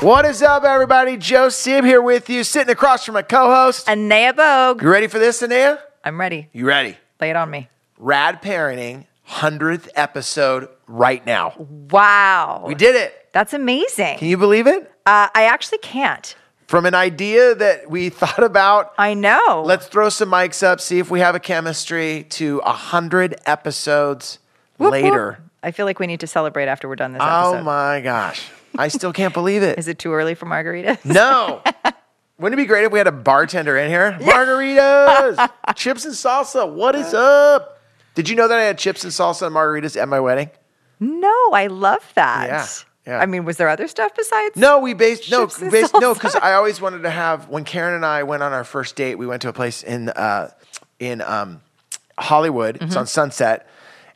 What is up, everybody? Joe Sib here with you, sitting across from my co-host. Anea Bogue. You ready for this, Anea? I'm ready. You ready? Lay it on me. Rad Parenting, 100th episode right now. Wow. We did it. That's amazing. Can you believe it? uh, I actually can't. From an idea that we thought about, I know. let's throw some mics up, see if we have a chemistry, to 100 episodes Whoop, later. whoop. I feel like we need to celebrate after we're done this episode. Oh episode. my gosh. I still can't believe it. Is it too early for margaritas? No. Wouldn't it be great if we had a bartender in here? Margaritas, chips and salsa. What is up? Did you know that I had chips and salsa and margaritas at my wedding? No, I love that. Yeah, yeah. I mean, was there other stuff besides? No, we based no, Chips and based no, because I always wanted to have. When Karen and I went on our first date, we went to a place in uh, in um, Hollywood. It's Mm-hmm. on Sunset,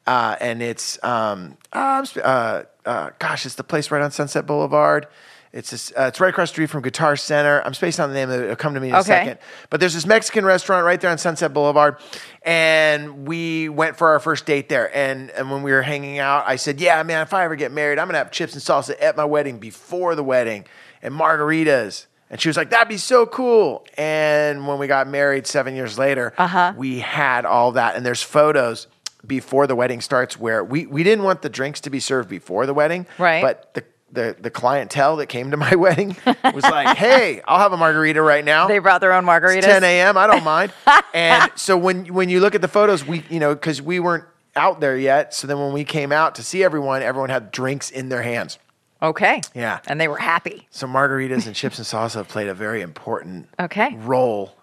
uh, and it's um, uh, I'm sp- uh, uh, gosh, it's the place right on Sunset Boulevard. It's this, uh, it's right across the street from Guitar Center. I'm spacing on the name of it. It'll come to me in a Okay. second. But there's this Mexican restaurant right there on Sunset Boulevard, and we went for our first date there. And and when we were hanging out, I said, "Yeah, man, if I ever get married, I'm gonna have chips and salsa at my wedding before the wedding, and margaritas." And she was like, "That'd be so cool." And when we got married seven years later, Uh-huh. we had all that, and there's photos before the wedding starts where we we didn't want the drinks to be served before the wedding, Right. But the the, the clientele that came to my wedding was like, "Hey, I'll have a margarita right now." They brought their own margaritas. It's 10 a.m. I don't mind. and so when when you look at the photos, we you know because we weren't out there yet. So then when we came out to see everyone, everyone had drinks in their hands. Okay. Yeah. And they were happy. So margaritas and chips and salsa have played a very important Okay. role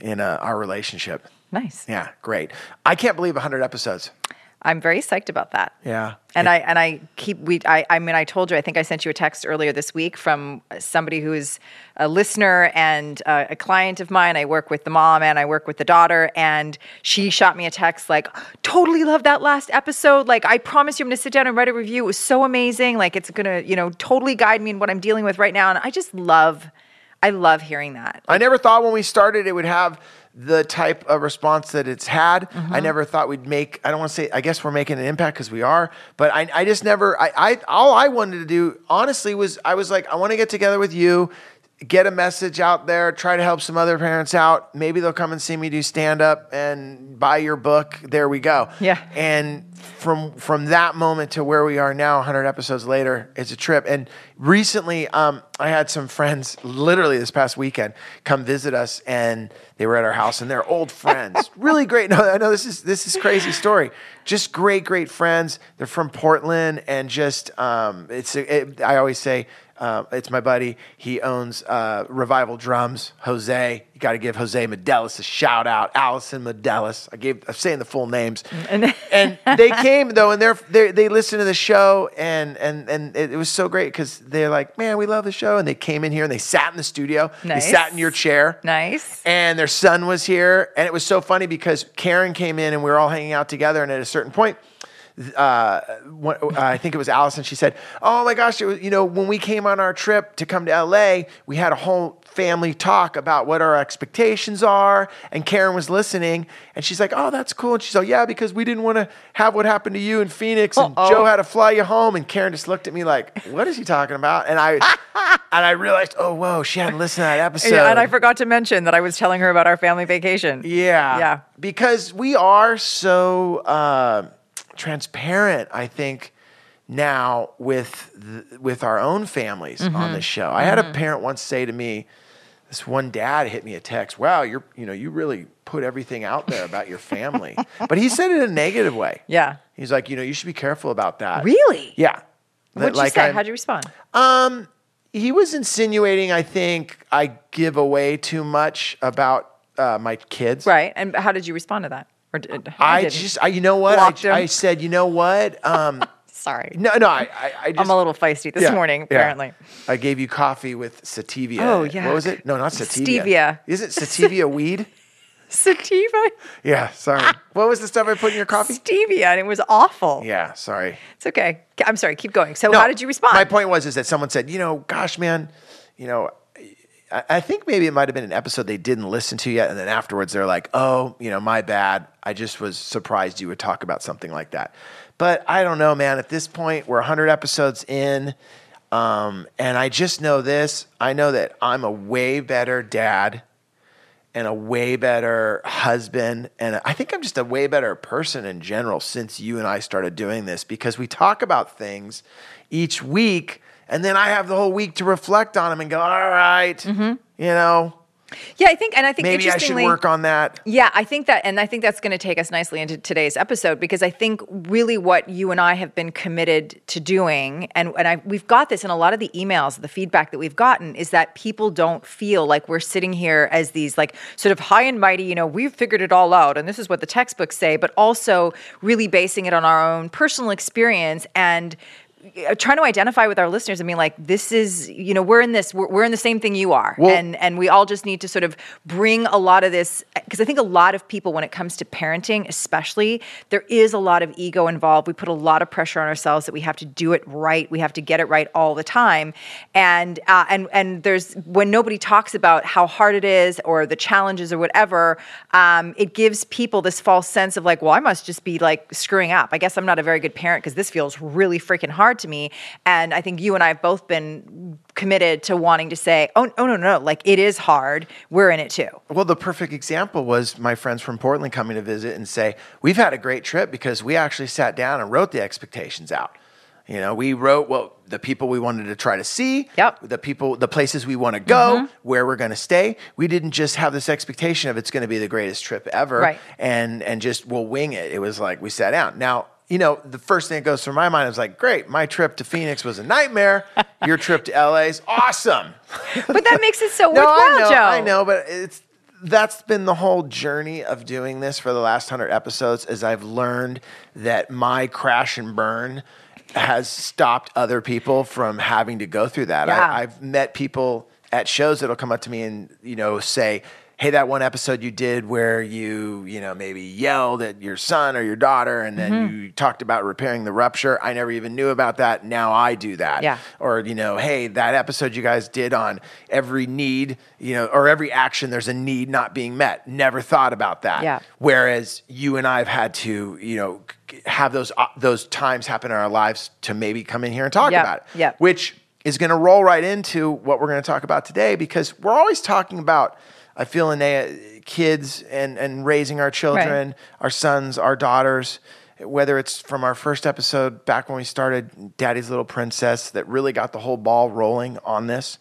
in uh, our relationship. Nice. Yeah, great. I can't believe 100 episodes. I'm very psyched about that. Yeah. And I and I keep we I I mean I told you I think I sent you a text earlier this week from somebody who is a listener and uh, a client of mine. I work with the mom and I work with the daughter, and she shot me a text like, "Totally love that last episode. Like I promise you, I'm going to sit down and write a review. It was so amazing. Like it's going to you know totally guide me in what I'm dealing with right now." And I just love, I love hearing that. I never thought when we started it would have the type of response that it's had. Mm-hmm. I never thought we'd make. I don't want to say. I guess we're making an impact because we are. But I, I just never. I, I all I wanted to do honestly was I was like I want to get together with you, get a message out there, try to help some other parents out. Maybe they'll come and see me do stand up and buy your book. There we go. Yeah. And from from that moment to where we are now, 100 episodes later, it's a trip. And recently, um, I had some friends, literally this past weekend, come visit us, and they were at our house, and they're old friends, really great. No, I know this is this is crazy story. Just great, great friends. They're from Portland, and just um, it's. It, I always say. Uh, it's my buddy. He owns uh, Revival Drums. Jose, you got to give Jose Medeles a shout out. Allison Medeles. I gave. I'm saying the full names. And- and they came though, and they're, they're, they listened to the show, and and and it, it was so great because they're like, man, we love the show, and they came in here and they sat in the studio. Nice. They sat in your chair. Nice. And their son was here, and it was so funny because Karen came in and we were all hanging out together, and at a certain point. Uh, one, uh, I think it was Allison. She said, "Oh my gosh, it was, you know, when we came on our trip to come to LA, we had a whole family talk about what our expectations are." And Karen was listening, and she's like, "Oh, that's cool." And she's like, "Yeah, because we didn't want to have what happened to you in Phoenix, and Uh-oh. Joe had to fly you home." And Karen just looked at me like, "What is he talking about?" And I and I realized, "Oh, whoa, she hadn't listened to that episode." Yeah, and I forgot to mention that I was telling her about our family vacation. Yeah. Yeah. Because we are so uh, transparent, I think, now with th- with our own families Mm-hmm. on the show. I had a parent once say to me, this one dad hit me a text, wow, you're you know, you really put everything out there about your family. but he said it in a negative way. Yeah. He's like, you know, you should be careful about that. Really? Yeah. What'd That, you say? I'm- How'd you respond? um, he was insinuating, I think, I give away too much about uh, my kids. Right. And how did you respond to that? Or did, I didn't. just, I, you know what? I. I said, you know what? Um, sorry. no, no, I, I, I just, I'm a little feisty this yeah, morning, yeah. apparently. I gave you coffee with sativa. Oh, yeah. What was it? No, not sativa. Stevia. Is it sativa weed? Sativa, Yeah, sorry. what was the stuff I put in your coffee? stevia, and it was awful. Yeah, sorry. It's okay. I'm sorry. Keep going. So, No, how did you respond? My point was is that someone said, you know, gosh, man, you know, I, think maybe it might have been an episode they didn't listen to yet, and then afterwards they're like, oh, you know, my bad. I just was surprised you would talk about something like that. But I don't know, man. At this point, we're 100 episodes in. Um, and I just know this. I know that I'm a way better dad and a way better husband. And I think I'm just a way better person in general since you and I started doing this because we talk about things each week. And then I have the whole week to reflect on them and go, all right, mm-hmm. you know, Yeah, I think, and I think maybe I should work on that. Yeah, I think that, and I think that's going to take us nicely into today's episode because I think really what you and I have been committed to doing, and and I we've got this in a lot of the emails, the feedback that we've gotten is that people don't feel like we're sitting here as these like sort of high and mighty, you know, we've figured it all out, and this is what the textbooks say, but also really basing it on our own personal experience and trying to identify with our listeners and being like this is you know we're in this we're, we're in the same thing you are. Well- and and we all just need to sort of bring a lot of this because i think a lot of people when it comes to parenting especially there is a lot of ego involved. We put a lot of pressure on ourselves that we have to do it right. We have to get it right all the time. And uh, and and there's when nobody talks about how hard it is or the challenges or whatever um, it gives people this false sense of like well i must just be like screwing up. I guess i'm not a very good parent because this feels really freaking hard to me and i think you and i have both been committed to wanting to say oh, oh no no no like it is hard we're in it too Well, the perfect example was my friends from Portland coming to visit and say, We've had a great trip because we actually sat down and wrote the expectations out. You know, we wrote what the people we wanted to try to see, Yep. the people, the places we want to go, mm-hmm. where we're going to stay. We didn't just have this expectation of it's going to be the greatest trip ever Right. and and just we'll wing it. It was like we sat down. Now, you know, the first thing that goes through my mind is like, great, my trip to Phoenix was a nightmare. Your trip to LA is awesome. but that makes it so No, worthwhile I know, joe I know, but it's that's been the whole journey of doing this for the last hundred episodes. Is I've learned that my crash and burn has stopped other people from having to go through that. Yeah. I, I've met people at shows that'll come up to me and you know say. Hey, that one episode you did where you, you know, maybe yelled at your son or your daughter, and then Mm-hmm. you talked about repairing the rupture. I never even knew about that. Now I do that Yeah. or you know hey that episode you guys did on every need you know or every action there's a need not being met never thought about that Yeah. whereas you and i have had to you know have those uh, those times happen in our lives to maybe come in here and talk Yep. about it Yep. which is going to roll right into what we're going to talk about today because we're always talking about i feel in kids and and raising our children our sons our daughters whether it's from our first episode back when we started daddy's little princess that really got the whole ball rolling on this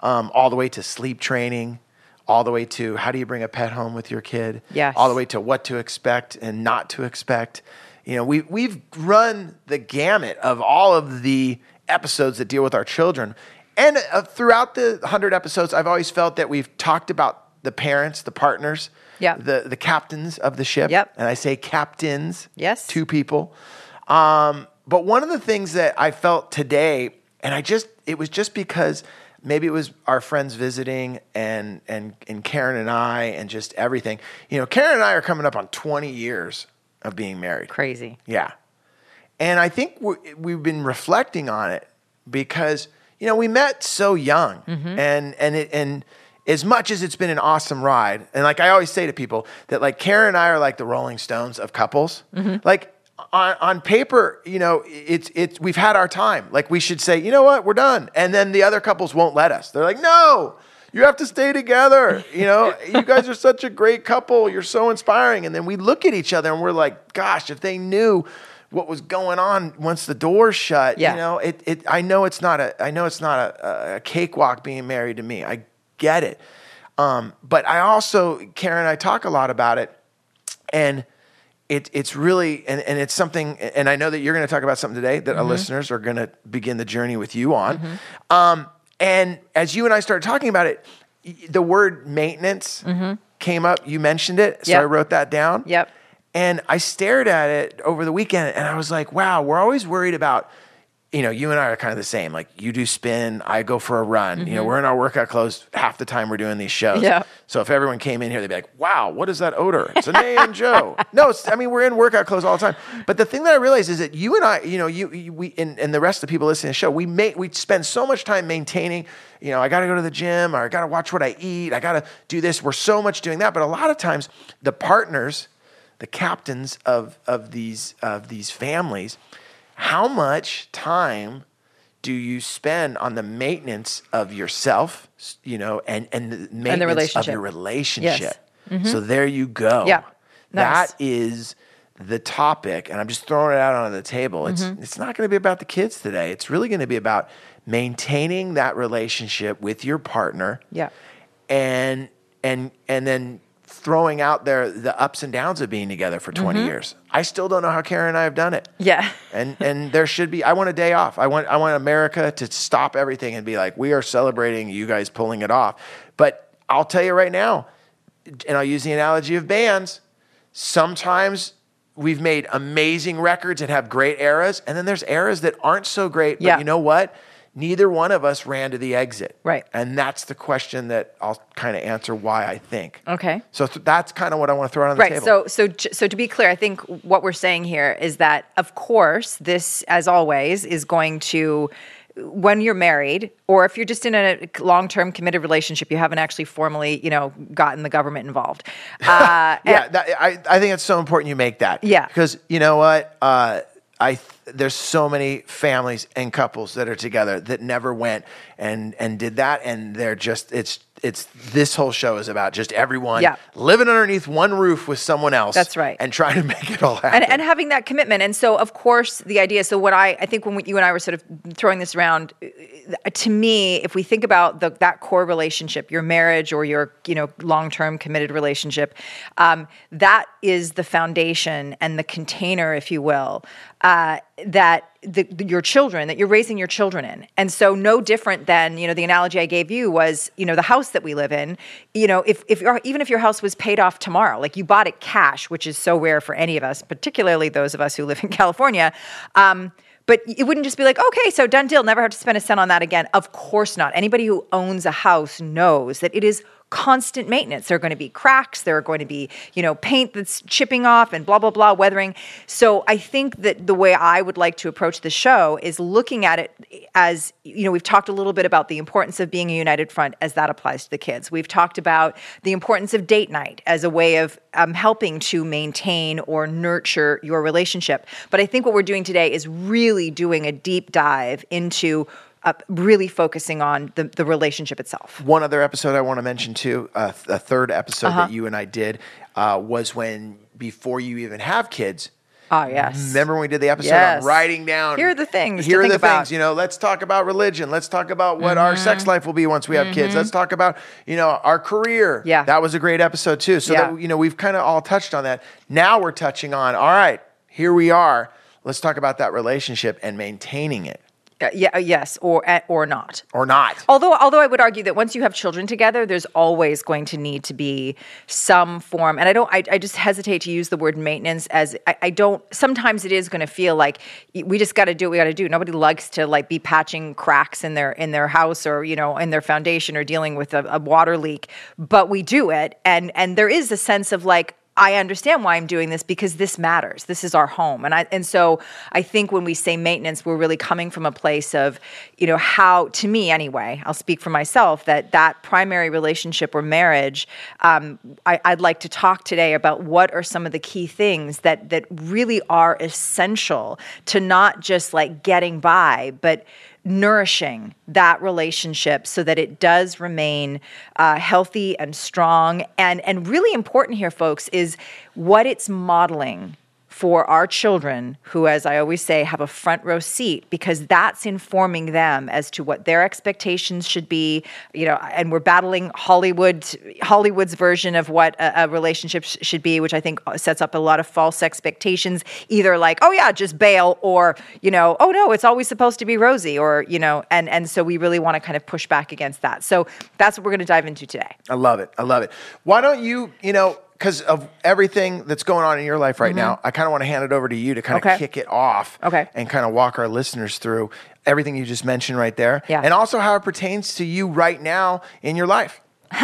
um, all the way to sleep training all the way to how do you bring a pet home with your kid Yes. all the way to what to expect and not to expect. You know we, we've run the gamut of all of the episodes that deal with our children. And uh, throughout the 100 episodes i've always felt that we've talked about the parents the partners Yeah. the, the captains of the ship Yep. and i say captains Yes. two people um, but one of the things that i felt today and i just it was just because maybe it was our friends visiting and and and karen and i and just everything you know karen and i are coming up on 20 years of being married crazy yeah. And I think we we've been reflecting on it because, you know, we met so young and, and, it, and as much as it's been an awesome ride, and like I always say to people that like Karen and I are like the Rolling Stones of couples. Mm-hmm. Like on, on paper, you know, it's, it's, we've had our time. Like we should say, you know what, we're done. And then the other couples won't let us. They're like, no, you have to stay together. You know, you guys are such a great couple. You're so inspiring. And then we look at each other and we're like, gosh, if they knew what was going on once the doors shut, Yeah. you know, it, it, I know it's not a, I know it's not a, a cakewalk being married to me. I get it. Um, but I also, Karen and I talk a lot about it and it, it's really and, and it's something and i know that you're going to talk about something today that our listeners are going to begin the journey with you on um, and as you and i started talking about it the word maintenance came up you mentioned it so Yep. i wrote that down Yep. and i stared at it over the weekend and i was like wow we're always worried about you know, you and I are kind of the same. Like you do spin, I go for a run. You know, we're in our workout clothes half the time we're doing these shows. Mm-hmm. Yeah. So if everyone came in here, they'd be like, "Wow, what is that odor?" It's an A and Joe. No, it's, I mean we're in workout clothes all the time. But the thing that I realized is that you and I, you know, you, you we and, and the rest of the people listening to the show, we make we spend so much time maintaining. You know, I got to go to the gym, or I got to watch what I eat. I got to do this. We're so much doing that, but a lot of times the partners, the captains of of these of these families, how much time do you spend on the maintenance of yourself, you know, and and the maintenance of relationship. your relationship? Yes. So there you go. Yeah. Nice. That is the topic, and I'm just throwing it out on the table. It's Mm-hmm. it's not going to be about the kids today. It's really going to be about maintaining that relationship with your partner Yeah. and and and then throwing out there the ups and downs of being together for 20 Mm-hmm. years. I still don't know how Karen and I have done it. Yeah. And and there should be I want a day off. I want I want America to stop everything and be like we are celebrating you guys pulling it off. But I'll tell you right now and I'll use the analogy of bands. Sometimes we've made amazing records and have great eras and then there's eras that aren't so great, but Yeah. you know what? Neither one of us ran to the exit. Right. And that's the question that I'll kind of answer why I think. Okay. So th- that's kind of what I want to throw out on the Right. table. So, so, j- so to be clear, I think what we're saying here is that, of course, this, as always, is going to, when you're married, or if you're just in a long-term committed relationship, you haven't actually formally, you know, gotten the government involved. Uh, yeah, that, I, I think it's so important you make that. Yeah. Because you know what? Uh, I th- there's so many families and couples that are together that never went and and did that, and they're just it's it's this whole show is about just everyone Yeah. living underneath one roof with someone else. That's right. And trying to make it all happen. and, and having that commitment. And so, of course, the idea. So, what I I think when we, you and I were sort of throwing this around, uh, to me, if we think about the, that core relationship, your marriage or your you know long term committed relationship, um, that is the foundation and the container, if you will, uh, that the, the- your children that you're raising your children in. And so, no different than you know the analogy I gave you was you know the house that we live in. You know, if if your, even if your house was paid off tomorrow, like you bought it cash, which is so rare for any of us, particularly those of us who live in California. Um, but it wouldn't just be like, okay, so done deal, never have to spend a cent on that again. Of course not. Anybody who owns a house knows that it is constant maintenance. There are going to be cracks, there are going to be, you know, paint that's chipping off and blah blah blah, weathering. So I think that the way I would like to approach the show is looking at it as, you know, we've talked a little bit about the importance of being a united front as that applies to the kids. We've talked about the importance of date night as a way of um, helping to maintain or nurture your relationship. But I think what we're doing today is really doing a deep dive into uh, really focusing on the, the relationship itself. One other episode I want to mention too, uh, th- a third episode Uh-huh. that you and I did uh, was when before you even have kids. Ah, yes. Remember when we did the episode Yes. on writing down? Here are the things Here are think the about. things. You know, let's talk about religion. Let's talk about what our sex Mm-hmm. life will be once we have kids. Let's talk about you know our career. Yeah. that was a great episode too. So Yeah. that you know we've kind of all touched on that. Now we're touching on. All right, here we are. Let's talk about that relationship and maintaining it Uh, yeah, uh, yes, or uh, or not. or not. Although, although I would argue that once you have children together, there's always going to need to be some form. And I don't. I, I just hesitate to use the word maintenance as I, I don't. Sometimes it is going to feel like we just got to do what we got to do. Nobody likes to like be patching cracks in their in their house or you know in their foundation or dealing with a, a water leak. But we do it, and and there is a sense of like I understand why I'm doing this because this matters. This is our home. And I and so I think when we say maintenance, we're really coming from a place of, you know, how to me anyway, I'll speak for myself, that that primary relationship or marriage, um, I, I'd like to talk today about what are some of the key things that that really are essential to not just like getting by, but nourishing that relationship so that it does remain uh, healthy and strong. And, and really important here, folks, is what it's modeling for our children, who, as I always say, have a front row seat, because that's informing them as to what their expectations should be. You know, and we're battling Hollywood, Hollywood's version of what a, a relationship sh- should be, which I think sets up a lot of false expectations. Either like, oh yeah, just bail, or you know, oh no, it's always supposed to be rosy, or you know, and and so we really want to kind of push back against that. So that's what we're going to dive into today. I love it. I love it. Why don't you, you know, because of everything that's going on in your life right now, I kind of want to hand it over to you to kind of Mm-hmm. Okay. kick it off Okay. and kind of walk our listeners through everything you just mentioned right there. Yeah. And also how it pertains to you right now in your life.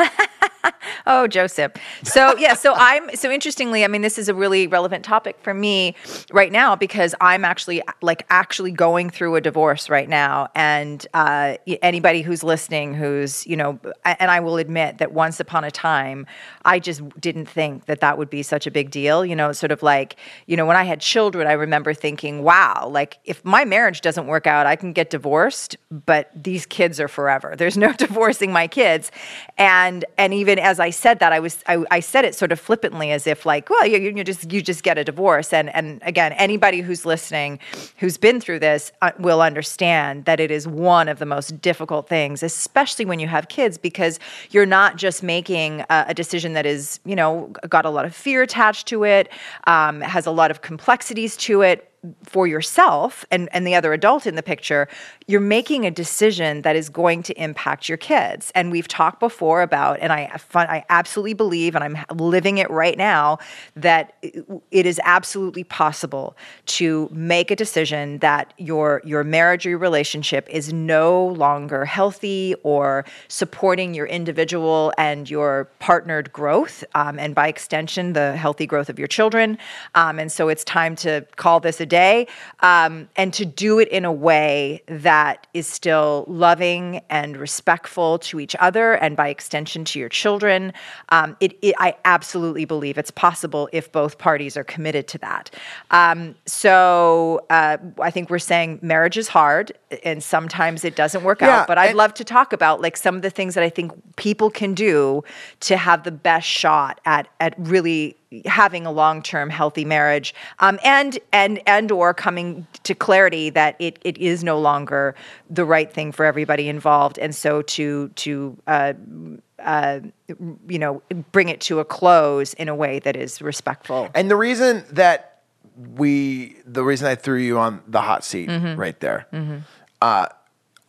Oh, Joseph. So yeah, so I'm so interestingly, I mean, this is a really relevant topic for me right now because I'm actually like actually going through a divorce right now, and uh, anybody who's listening, who's you know, and I will admit that once upon a time, I just didn't think that that would be such a big deal. You know, sort of like you know, when I had children, I remember thinking, wow, like if my marriage doesn't work out, I can get divorced, but these kids are forever. There's no divorcing my kids, and and even as I said that, I was I, I said it sort of flippantly, as if like, well, you, you just you just get a divorce. And and again, anybody who's listening, who's been through this, uh, will understand that it is one of the most difficult things, especially when you have kids, because you're not just making a, a decision that is, you know, got a lot of fear attached to it, um, has a lot of complexities to it for yourself and, and the other adult in the picture, you're making a decision that is going to impact your kids. And we've talked before about, and I, I absolutely believe, and I'm living it right now, that it is absolutely possible to make a decision that your your marriage or your relationship is no longer healthy or supporting your individual and your partnered growth, um, and by extension, the healthy growth of your children. Um, and so it's time to call this a day um, and to do it in a way that is still loving and respectful to each other and by extension to your children. Um, it, it, I absolutely believe it's possible if both parties are committed to that. Um, so uh, I think we're saying marriage is hard and sometimes it doesn't work yeah, out. But I'd love to talk about like some of the things that I think people can do to have the best shot at at really having a long-term healthy marriage um, and and and or coming to clarity that it, it is no longer the right thing for everybody involved and so to to uh, uh, you know bring it to a close in a way that is respectful and the reason that we the reason i threw you on the hot seat mm-hmm. right there mm-hmm. uh,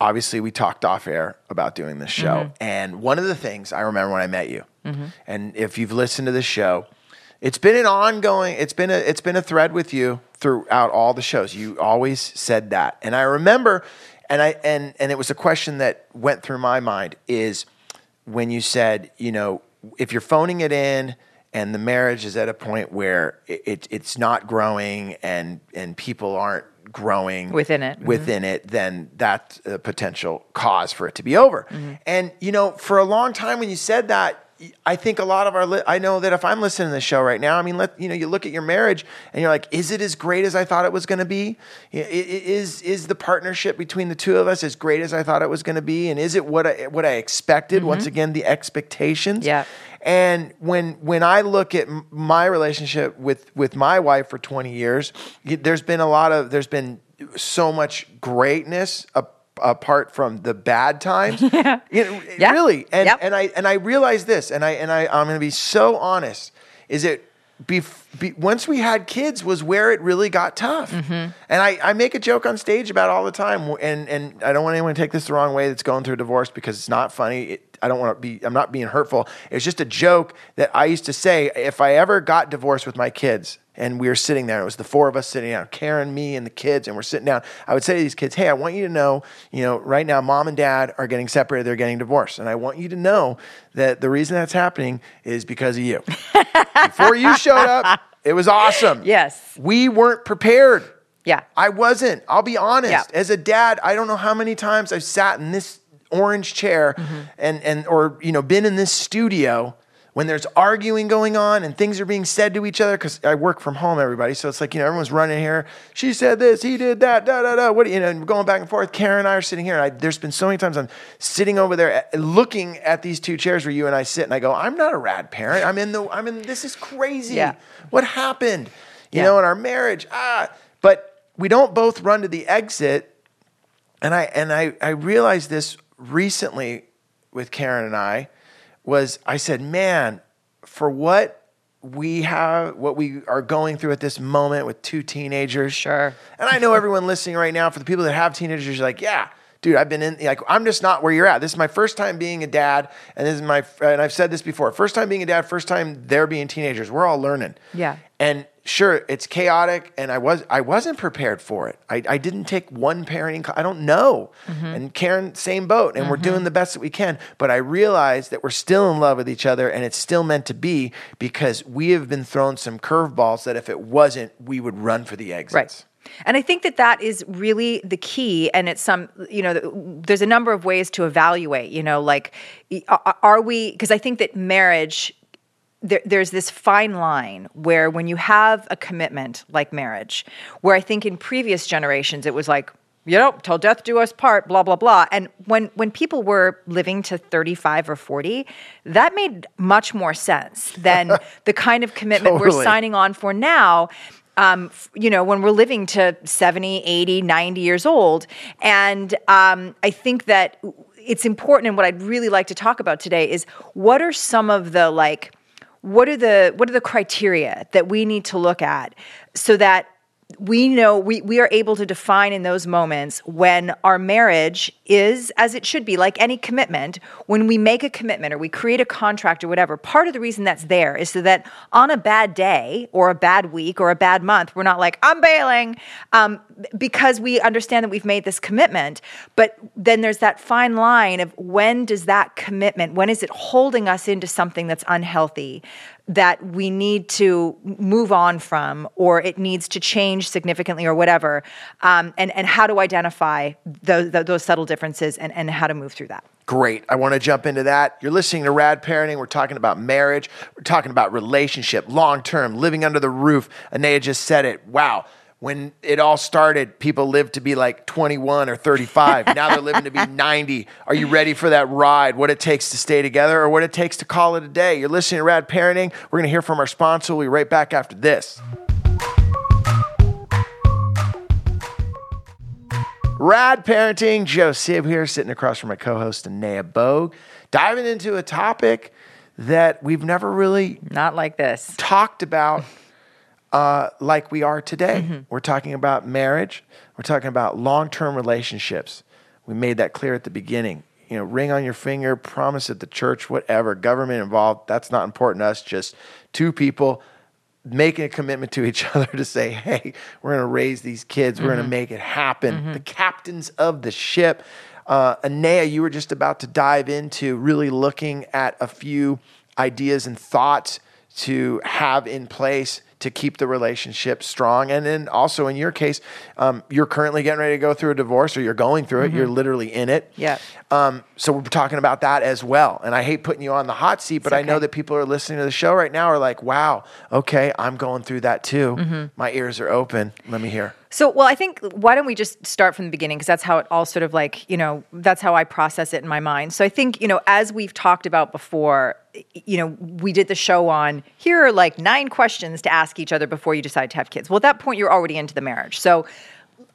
obviously we talked off air about doing this show mm-hmm. and one of the things i remember when i met you mm-hmm. and if you've listened to this show it's been an ongoing. It's been a it's been a thread with you throughout all the shows. You always said that, and I remember, and I and and it was a question that went through my mind is when you said, you know, if you're phoning it in and the marriage is at a point where it, it it's not growing and and people aren't growing within it mm-hmm. within it then that's a potential cause for it to be over mm-hmm. and you know for a long time when you said that I think a lot of our, li- I know that if I'm listening to the show right now, I mean, let you know, you look at your marriage and you're like, is it as great as I thought it was going to be? Is is the partnership between the two of us as great as I thought it was going to be? And is it what I what I expected? Mm-hmm. Once again, the expectations. Yeah. And when when I look at my relationship with with my wife for 20 years, there's been a lot of there's been so much greatness apart from the bad times. yeah. You know, yeah. Really. And yep. and I and I realize this, and I and I I'm gonna be so honest, is it be, be, once we had kids was where it really got tough. Mm-hmm. And I, I make a joke on stage about all the time. And, and I don't want anyone to take this the wrong way that's going through a divorce because it's not funny. It, I don't want to be, I'm not being hurtful. It's just a joke that I used to say if I ever got divorced with my kids, and we were sitting there. It was the four of us sitting down, Karen, me, and the kids, and we're sitting down. I would say to these kids, "Hey, I want you to know, you know, right now, mom and dad are getting separated. They're getting divorced, and I want you to know that the reason that's happening is because of you. Before you showed up, it was awesome. Yes, we weren't prepared. Yeah, I wasn't. I'll be honest. Yeah. As a dad, I don't know how many times I've sat in this orange chair mm-hmm. and and or you know been in this studio when there's arguing going on and things are being said to each other, because I work from home, everybody. So it's like, you know, everyone's running here. She said this, he did that, da, da, da. What, you know, and going back and forth. Karen and I are sitting here. And I, there's been so many times I'm sitting over there uh, looking at these two chairs where you and I sit and I go, I'm not a rad parent. I'm in the, I'm in, this is crazy. Yeah. What happened? You yeah. know, in our marriage. Ah, but we don't both run to the exit. And I, and I, I realized this recently with Karen and I was I said, man, for what we have, what we are going through at this moment with two teenagers. Sure. And I know everyone listening right now, for the people that have teenagers, like, yeah, dude, I've been in, like, I'm just not where you're at. This is my first time being a dad. And this is my, and I've said this before first time being a dad, first time they're being teenagers. We're all learning. Yeah. And sure it's chaotic and i was i wasn't prepared for it. I, I didn't take one parenting i don't know. Mm-hmm. And karen same boat and we're mm-hmm. doing the best that we can but i realized that we're still in love with each other and it's still meant to be because we have been thrown some curveballs that if it wasn't we would run for the exits. Right. And I think that that is really the key. And it's some, you know, there's a number of ways to evaluate, you know, like, are are we, because I think that marriage, there, there's this fine line where when you have a commitment like marriage, where I think in previous generations it was like, you know, till death do us part, blah blah blah. And when when people were living to 35 or 40, that made much more sense than the kind of commitment we're signing on for now. Um, you know, when we're living to 70, 80, 90 years old. And um, I think that it's important. And what I'd really like to talk about today is what are some of the like, what are the what are the criteria that we need to look at so that we know we, we are able to define in those moments when our marriage is as it should be like any commitment. When we make a commitment or we create a contract or whatever part of the reason that's there is so that on a bad day or a bad week or a bad month we're not like i'm bailing um, because we understand that we've made this commitment. But then there's that fine line of when does that commitment when is it holding us into something that's unhealthy that we need to move on from or it needs to change significantly or whatever um, and, and how to identify those, those subtle differences and, and how to move through that Great. I want to jump into that. You're listening to Rad Parenting. We're talking about marriage. We're talking about relationship, long term, living under the roof. Anea just said it. Wow. When it all started, people lived to be like 21 or 35. now they're living to be 90. Are you ready for that ride? What it takes to stay together or what it takes to call it a day? You're listening to Rad Parenting. We're going to hear from our sponsor. We'll be right back after this. Rad Parenting, Joe Sib here, sitting across from my co host, Anea Bogue, diving into a topic that we've never really not like this talked about uh, like we are today. We're talking about marriage, we're talking about long term relationships. We made that clear at the beginning. You know, ring on your finger, promise at the church, whatever, government involved, that's not important to us. Just two people making a commitment to each other to say, hey, we're going to raise these kids, we're going to make it happen. The captains of the ship. Uh, Anea, you were just about to dive into really looking at a few ideas and thoughts to have in place to keep the relationship strong. And then also in your case, um, you're currently getting ready to go through a divorce or you're going through it, you're literally in it. Yeah. Um, so we're talking about that as well. And I hate putting you on the hot seat, but I know that people are listening to the show right now are like, wow, okay, I'm going through that too. My ears are open. Let me hear. So, well, I think why don't we just start from the beginning because that's how it all sort of like, you know, that's how I process it in my mind. So, I think, you know, as we've talked about before, you know, we did the show on here are like nine questions to ask each other before you decide to have kids. Well, at that point, you're already into the marriage. So,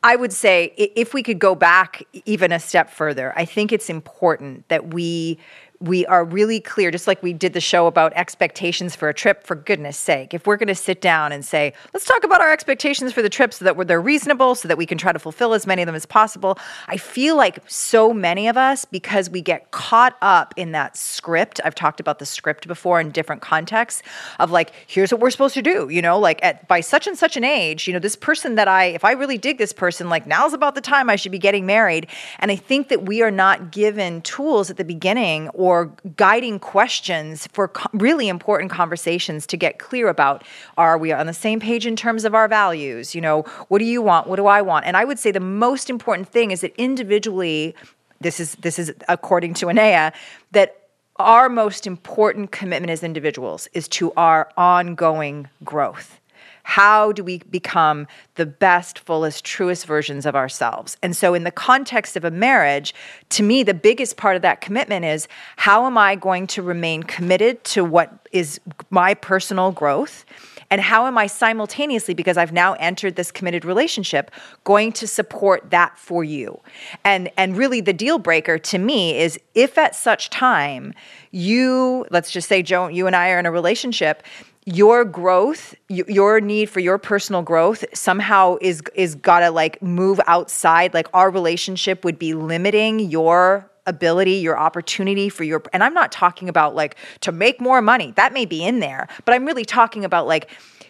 I would say if we could go back even a step further, I think it's important that we we are really clear, just like we did the show about expectations for a trip, for goodness sake. If we're going to sit down and say, let's talk about our expectations for the trip so that they're reasonable, so that we can try to fulfill as many of them as possible, I feel like so many of us, because we get caught up in that script, I've talked about the script before in different contexts of like, here's what we're supposed to do, you know, like at by such and such an age, you know, this person that I, if I really dig this person, like now's about the time I should be getting married. And I think that we are not given tools at the beginning or guiding questions for co- really important conversations to get clear about are we on the same page in terms of our values? You know, what do you want? What do I want? And I would say the most important thing is that individually, this is this is according to Anea, that our most important commitment as individuals is to our ongoing growth. How do we become the best, fullest, truest versions of ourselves? And so, in the context of a marriage, to me, the biggest part of that commitment is how am I going to remain committed to what is my personal growth? And how am I simultaneously, because I've now entered this committed relationship, going to support that for you? And and really the deal breaker to me is if at such time you, let's just say Joe, you and I are in a relationship, your growth, your need for your personal growth somehow is is gotta like move outside. Like our relationship would be limiting your ability, your opportunity for your and I'm not talking about like to make more money. That may be in there, but I'm really talking about like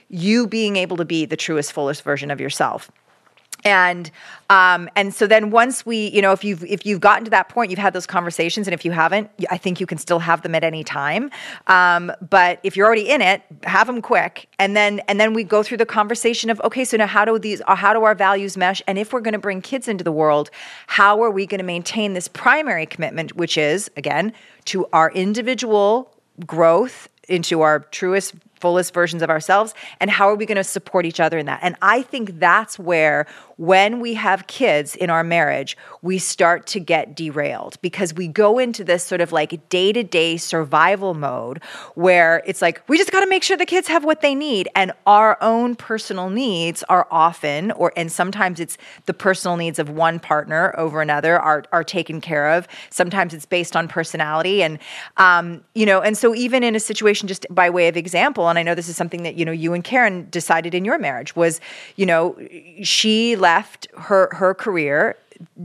you being able to be the truest, fullest version of yourself and um, and so then once we you know if you've if you've gotten to that point you've had those conversations and if you haven't i think you can still have them at any time. Um, but if you're already in it have them quick. And then and then we go through the conversation of okay so now how do these uh, how do our values mesh? And if we're going to bring kids into the world how are we going to maintain this primary commitment which is again to our individual growth into our truest fullest versions of ourselves and how are we going to support each other in that? And i think that's where when we have kids in our marriage we start to get derailed because we go into this sort of like day-to-day survival mode where it's like we just got to make sure the kids have what they need and our own personal needs are often or and sometimes it's the personal needs of one partner over another are are taken care of. Sometimes it's based on personality and um, you know and so even in a situation just by way of example and I know this is something that you know you and Karen decided in your marriage was, you know, she left her her career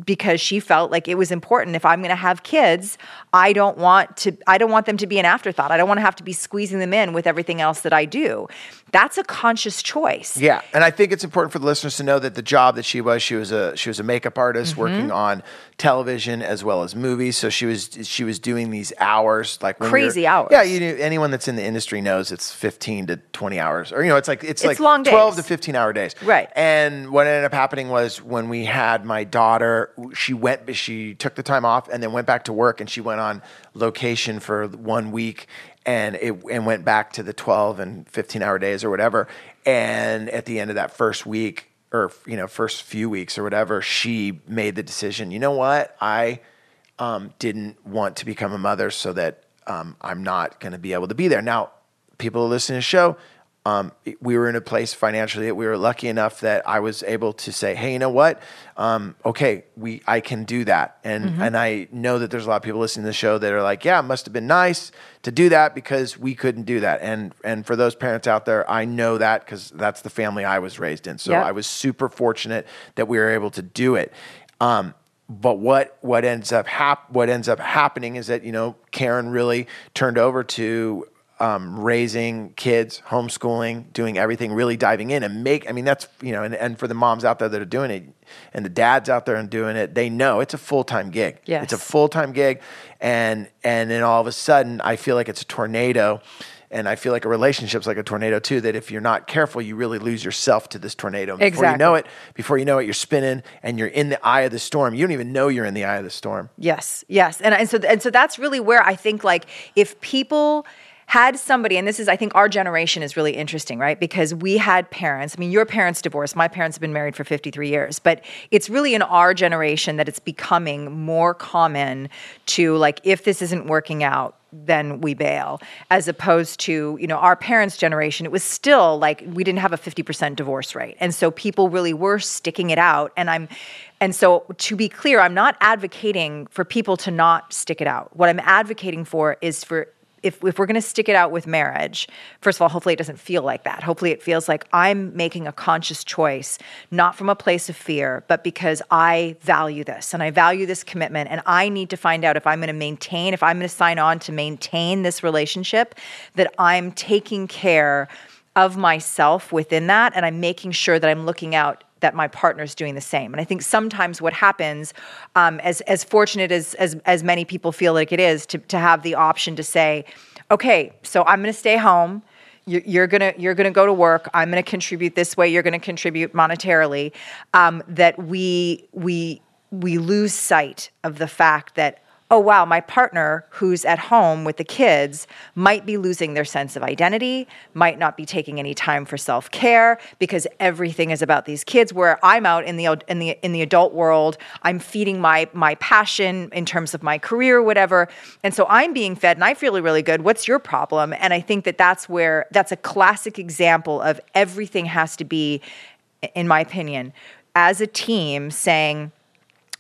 because she felt like it was important. If i'm going to have kids i don't want to i don't want them to be an afterthought. I don't want to have to be squeezing them in with everything else that i do that's a conscious choice. Yeah, and I think it's important for the listeners to know that the job that she was, she was a she was a makeup artist mm-hmm. working on television as well as movies. So she was she was doing these hours like crazy hours. Yeah, you know, anyone that's in the industry knows it's fifteen to twenty hours, or you know, it's like it's, it's like long twelve days. to fifteen hour days. Right. And what ended up happening was when we had my daughter, she went, she took the time off and then went back to work, and she went on location for one week and it and went back to the 12 and 15 hour days or whatever. And at the end of that first week or you know first few weeks or whatever she made the decision you know what? I um, didn't want to become a mother so that um, i'm not going to be able to be there. Now people who listen to the show um, we were in a place financially that we were lucky enough that I was able to say, "Hey, you know what? Um, okay, we I can do that." And mm-hmm. and I know that there's a lot of people listening to the show that are like, "Yeah, it must have been nice to do that because we couldn't do that." And and for those parents out there, I know that because that's the family I was raised in. So yep. I was super fortunate that we were able to do it. Um, but what what ends up hap- what ends up happening is that you know Karen really turned over to um, raising kids, homeschooling, doing everything, really diving in and make. I mean, that's you know, and, and for the moms out there that are doing it, and the dads out there and doing it, they know it's a full time gig. Yes. it's a full time gig, and and then all of a sudden, I feel like it's a tornado. And I feel like a relationship's like a tornado too. That if you're not careful, you really lose yourself to this tornado. Before exactly. you know it, before you know it, you're spinning and you're in the eye of the storm. You don't even know you're in the eye of the storm. Yes, yes, and and so and so that's really where I think like if people had somebody, and this is, I think, our generation is really interesting, right? Because we had parents. I mean, your parents divorced. My parents have been married for 53 years, but it's really in our generation that it's becoming more common to, like, if this isn't working out, then we bail as opposed to you know our parents generation it was still like we didn't have a 50% divorce rate and so people really were sticking it out and i'm and so to be clear i'm not advocating for people to not stick it out what i'm advocating for is for if, if we're going to stick it out with marriage, first of all, hopefully it doesn't feel like that. Hopefully it feels like I'm making a conscious choice, not from a place of fear, but because I value this and I value this commitment. And I need to find out if I'm going to maintain, if I'm going to sign on to maintain this relationship, that I'm taking care of myself within that and I'm making sure that I'm looking out that my partner's doing the same. And I think sometimes what happens, um, as as fortunate as, as as many people feel like it is, to to have the option to say, okay, so I'm going to stay home. You're, you're gonna you're gonna go to work. I'm gonna contribute this way. You're gonna contribute monetarily. Um, that we we we lose sight of the fact that oh, wow, my partner who's at home with the kids might be losing their sense of identity, might not be taking any time for self care because everything is about these kids. Where I'm out in the, in the, in the adult world, I'm feeding my, my passion in terms of my career, whatever. And so I'm being fed and I feel really good. What's your problem? And I think that that's where that's a classic example of everything has to be, in my opinion, as a team saying,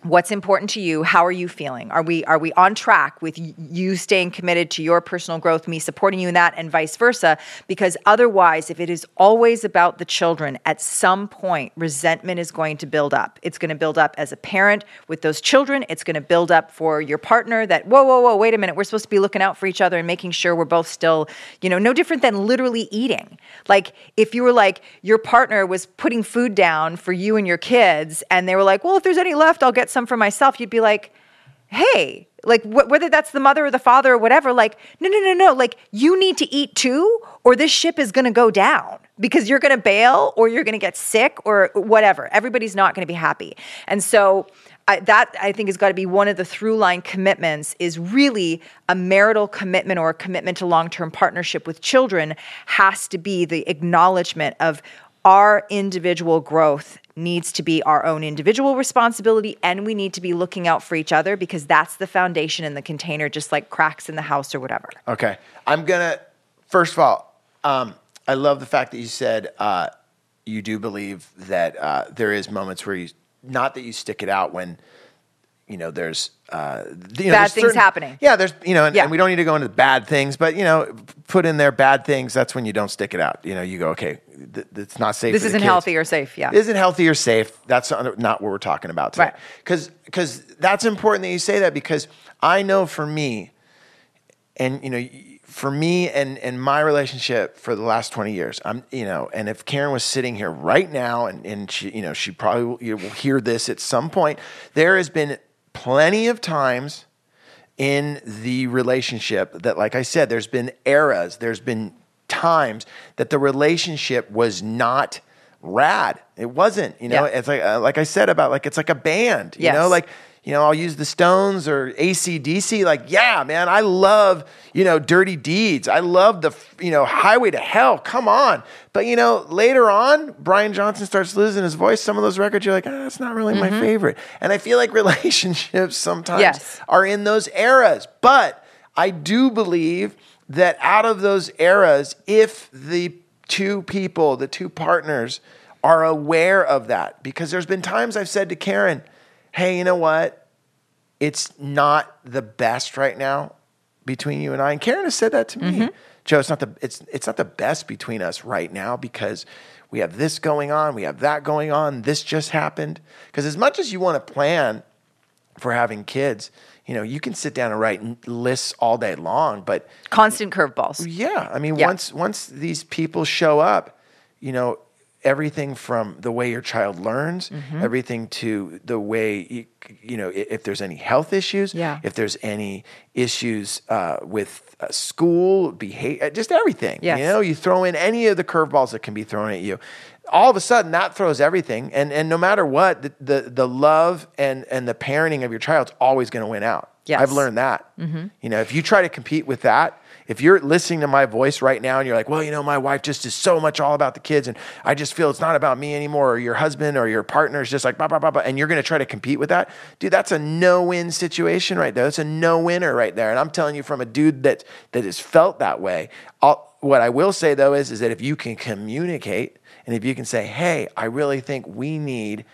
what's important to you? How are you feeling? Are we are we on track with you staying committed to your personal growth me supporting you in that and vice versa? Because otherwise if it is always about the children at some point resentment is going to build up. It's going to build up as a parent with those children. It's going to build up for your partner that whoa whoa whoa wait a minute. We're supposed to be looking out for each other and making sure we're both still you know no different than literally eating. Like if you were like your partner was putting food down for you and your kids and they were like well if there's any left i'll get some for myself, you'd be like, hey, like wh- whether that's the mother or the father or whatever, like, no, no, no, no, like you need to eat too, or this ship is gonna go down because you're gonna bail or you're gonna get sick or whatever. Everybody's not gonna be happy. And so, I, that I think has got to be one of the through line commitments is really a marital commitment or a commitment to long term partnership with children has to be the acknowledgement of our individual growth needs to be our own individual responsibility and we need to be looking out for each other because that's the foundation in the container just like cracks in the house or whatever Okay. I'm to, first of all, um, I love the fact that you said uh, you do believe that uh, there is moments where you, not that you stick it out when, you know, there's, uh, you know, Bad things happening. Yeah, there's, you know, and, Yeah. and we don't need to go into the bad things, but, you know, put in there bad things. That's when you don't stick it out. You know, you go, okay, th- it's not safe. this isn't healthy or safe yeah isn't healthy or safe. That's not not what we're talking about today. Right. Because because that's important that you say that because I know for me, and you know, for me and and my relationship for the last twenty years, I'm you know, and if Karen was sitting here right now and and she you know she probably will, you will hear this at some point, there has been plenty of times in the relationship that like i said there's been eras there's been times that the relationship was not rad it wasn't you know Yeah. it's like uh, like i said about like it's like a band you Yes. know like you know i'll use the stones or acdc like yeah man i love you know dirty deeds. I love the you know highway to hell. Come on. But you know later on brian johnson starts losing his voice. Some of those records you're like ah, that's not really my favorite. And i feel like relationships sometimes Yes. are in those eras. But I do believe that out of those eras, if the two people, the two partners, are aware of that, because there's been times I've said to Karen, hey, you know what? It's not the best right now between you and I. And Karen has said that to me. Mm-hmm. Joe, it's not the it's it's not the best between us right now because we have this going on, we have that going on, this just happened. Because as much as you want to plan for having kids, you know, you can sit down and write lists all day long, but constant curveballs yeah, I mean, Yeah. once once these people show up, you know, everything from the way your child learns, Mm-hmm. everything to the way you, you know if there's any health issues, Yeah. if there's any issues uh, with uh, school behavior, just everything. Yes. You know, you throw in any of the curveballs that can be thrown at you. All of a sudden, that throws everything, and and no matter what, the the, the love and and the parenting of your child's always going to win out. Yes. I've learned that. You know, if you try to compete with that, if you're listening to my voice right now and you're like, well, you know, my wife just is so much all about the kids and I just feel it's not about me anymore, or your husband or your partner is just like, blah, blah, blah, blah, and you're going to try to compete with that, dude, that's a no win situation right there. That's a no winner right there. And I'm telling you from a dude that, that has felt that way. I'll, what I will say though is, is that if you can communicate and if you can say, hey, I really think we need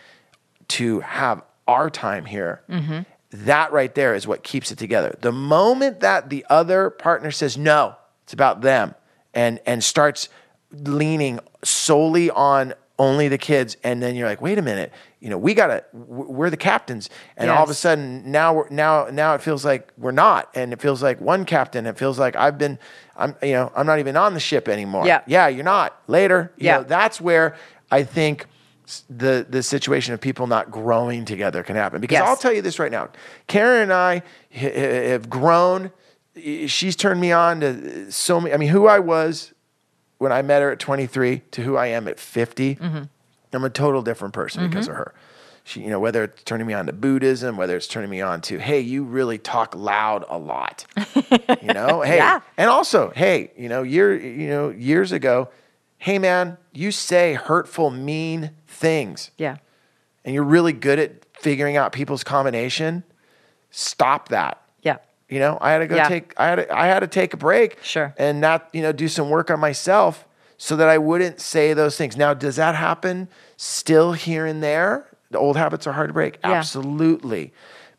to have our time here. Mm-hmm. That right there is what keeps it together. The moment that the other partner says no, it's about them and and starts leaning solely on only the kids and then you're like, "Wait a minute. You know, we got to we're the captains." And all of a sudden now we're now now it feels like we're not and it feels like one captain. It feels like I've been I'm you know, I'm not even on the ship anymore. Yeah. Yeah, you're not. Later. You Yeah. know, that's where I think the the situation of people not growing together can happen. Because Yes. I'll tell you this right now, Karen and I have grown. She's turned me on to so many. I mean, who I was when I met her at 23 to who I am at 50. Mm-hmm. I'm a total different person because of her. She, you know, whether it's turning me on to Buddhism, whether it's turning me on to, hey, you really talk loud a lot. you know, hey, Yeah. and also, hey, you know, year, you know, years ago, hey man, you say hurtful, mean things, yeah and you're really good at figuring out people's combination. Stop that. yeah You know, I had to go Yeah. take I had to, I had to take a break. Sure. And not, you know, do some work on myself so that I wouldn't say those things. Now, does that happen still here and there? The old habits are hard to break. Yeah. Absolutely.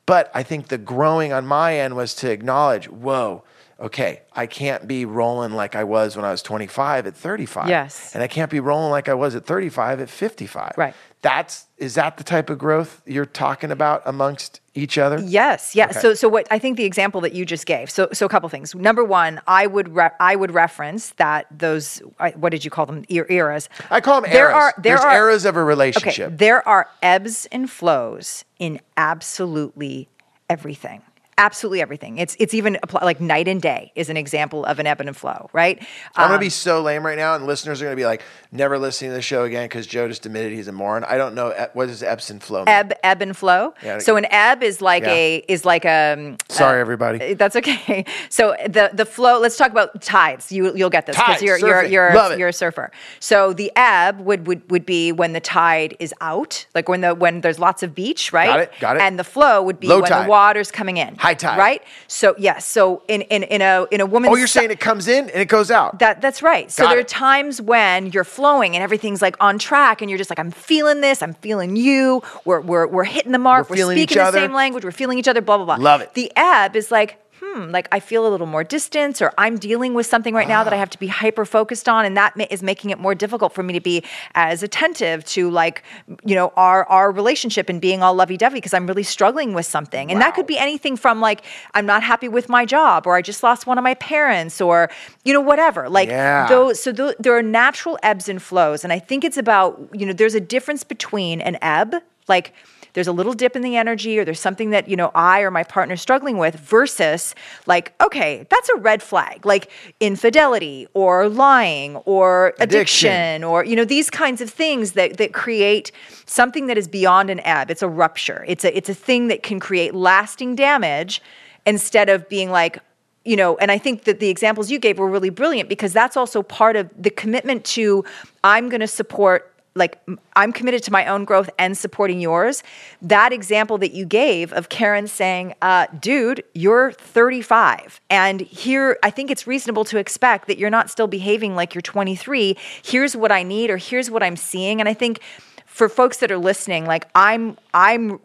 But I think the growing on my end was to acknowledge, whoa, okay, I can't be rolling like I was when I was 25 at 35. Yes. And I can't be rolling like I was at 35 at 55. Right. That's is that the type of growth you're talking about amongst each other? Yes, yeah. Okay. So, so what I think the example that you just gave. So, so a couple things. Number one, I would re- I would reference that those I- what did you call them Er- eras? I call them There eras. are- there There's are- eras of a relationship. Okay, relationship. there are ebbs and flows in absolutely everything. Absolutely everything. It's it's even like night and day is an example of an ebb and flow, right? I'm gonna Um, be so lame right now, and listeners are gonna be like, never listening to the show again because Joe just admitted he's a moron. I don't know what does ebbs and flow. Mean? ebb ebb and flow. Yeah. So an ebb is like Yeah. a is like a um, Sorry, everybody. That's okay. So the the flow. Let's talk about tides. You you'll get this because you're you're you're you're a surfer. So the ebb would, would would be when the tide is out, like when the when there's lots of beach, right? Got it, got it. And the flow would be Low when tide. the water's coming in, High tide. right? So yes. So in in in a in a woman's Oh, you're saying it comes in and it goes out. that that's right. So Got there it. are times when you're flowing and everything's like on track, and you're just like, I'm feeling this, I'm feeling you. We're we're we're hitting the mark. We're We're, speaking the same language. We're feeling each other. Blah blah blah. Love it. The ebb is like. Hmm, like I feel a little more distance, or I'm dealing with something right Ah. now that I have to be hyper focused on, and that ma- is making it more difficult for me to be as attentive to, like, you know, our our relationship and being all lovey dovey because I'm really struggling with something, and that could be anything from like I'm not happy with my job, or I just lost one of my parents, or you know, whatever. Like Yeah. those so th- there are natural ebbs and flows and i think it's about you know there's a difference between an ebb like there's a little dip in the energy or there's something that you know i or my partner is struggling with versus like okay that's a red flag like infidelity or lying or Addiction. addiction, or you know these kinds of things that that create something that is beyond an ebb it's a rupture it's a it's a thing that can create lasting damage instead of being like you know, and I think that the examples you gave were really brilliant because that's also part of the commitment to I'm going to support like I'm committed to my own growth and supporting yours. That example that you gave of Karen saying, uh, dude, you're 35. And here, I think it's reasonable to expect that you're not still behaving like you're 23. Here's what I need, or here's what I'm seeing. And I think for folks that are listening, like I'm, I'm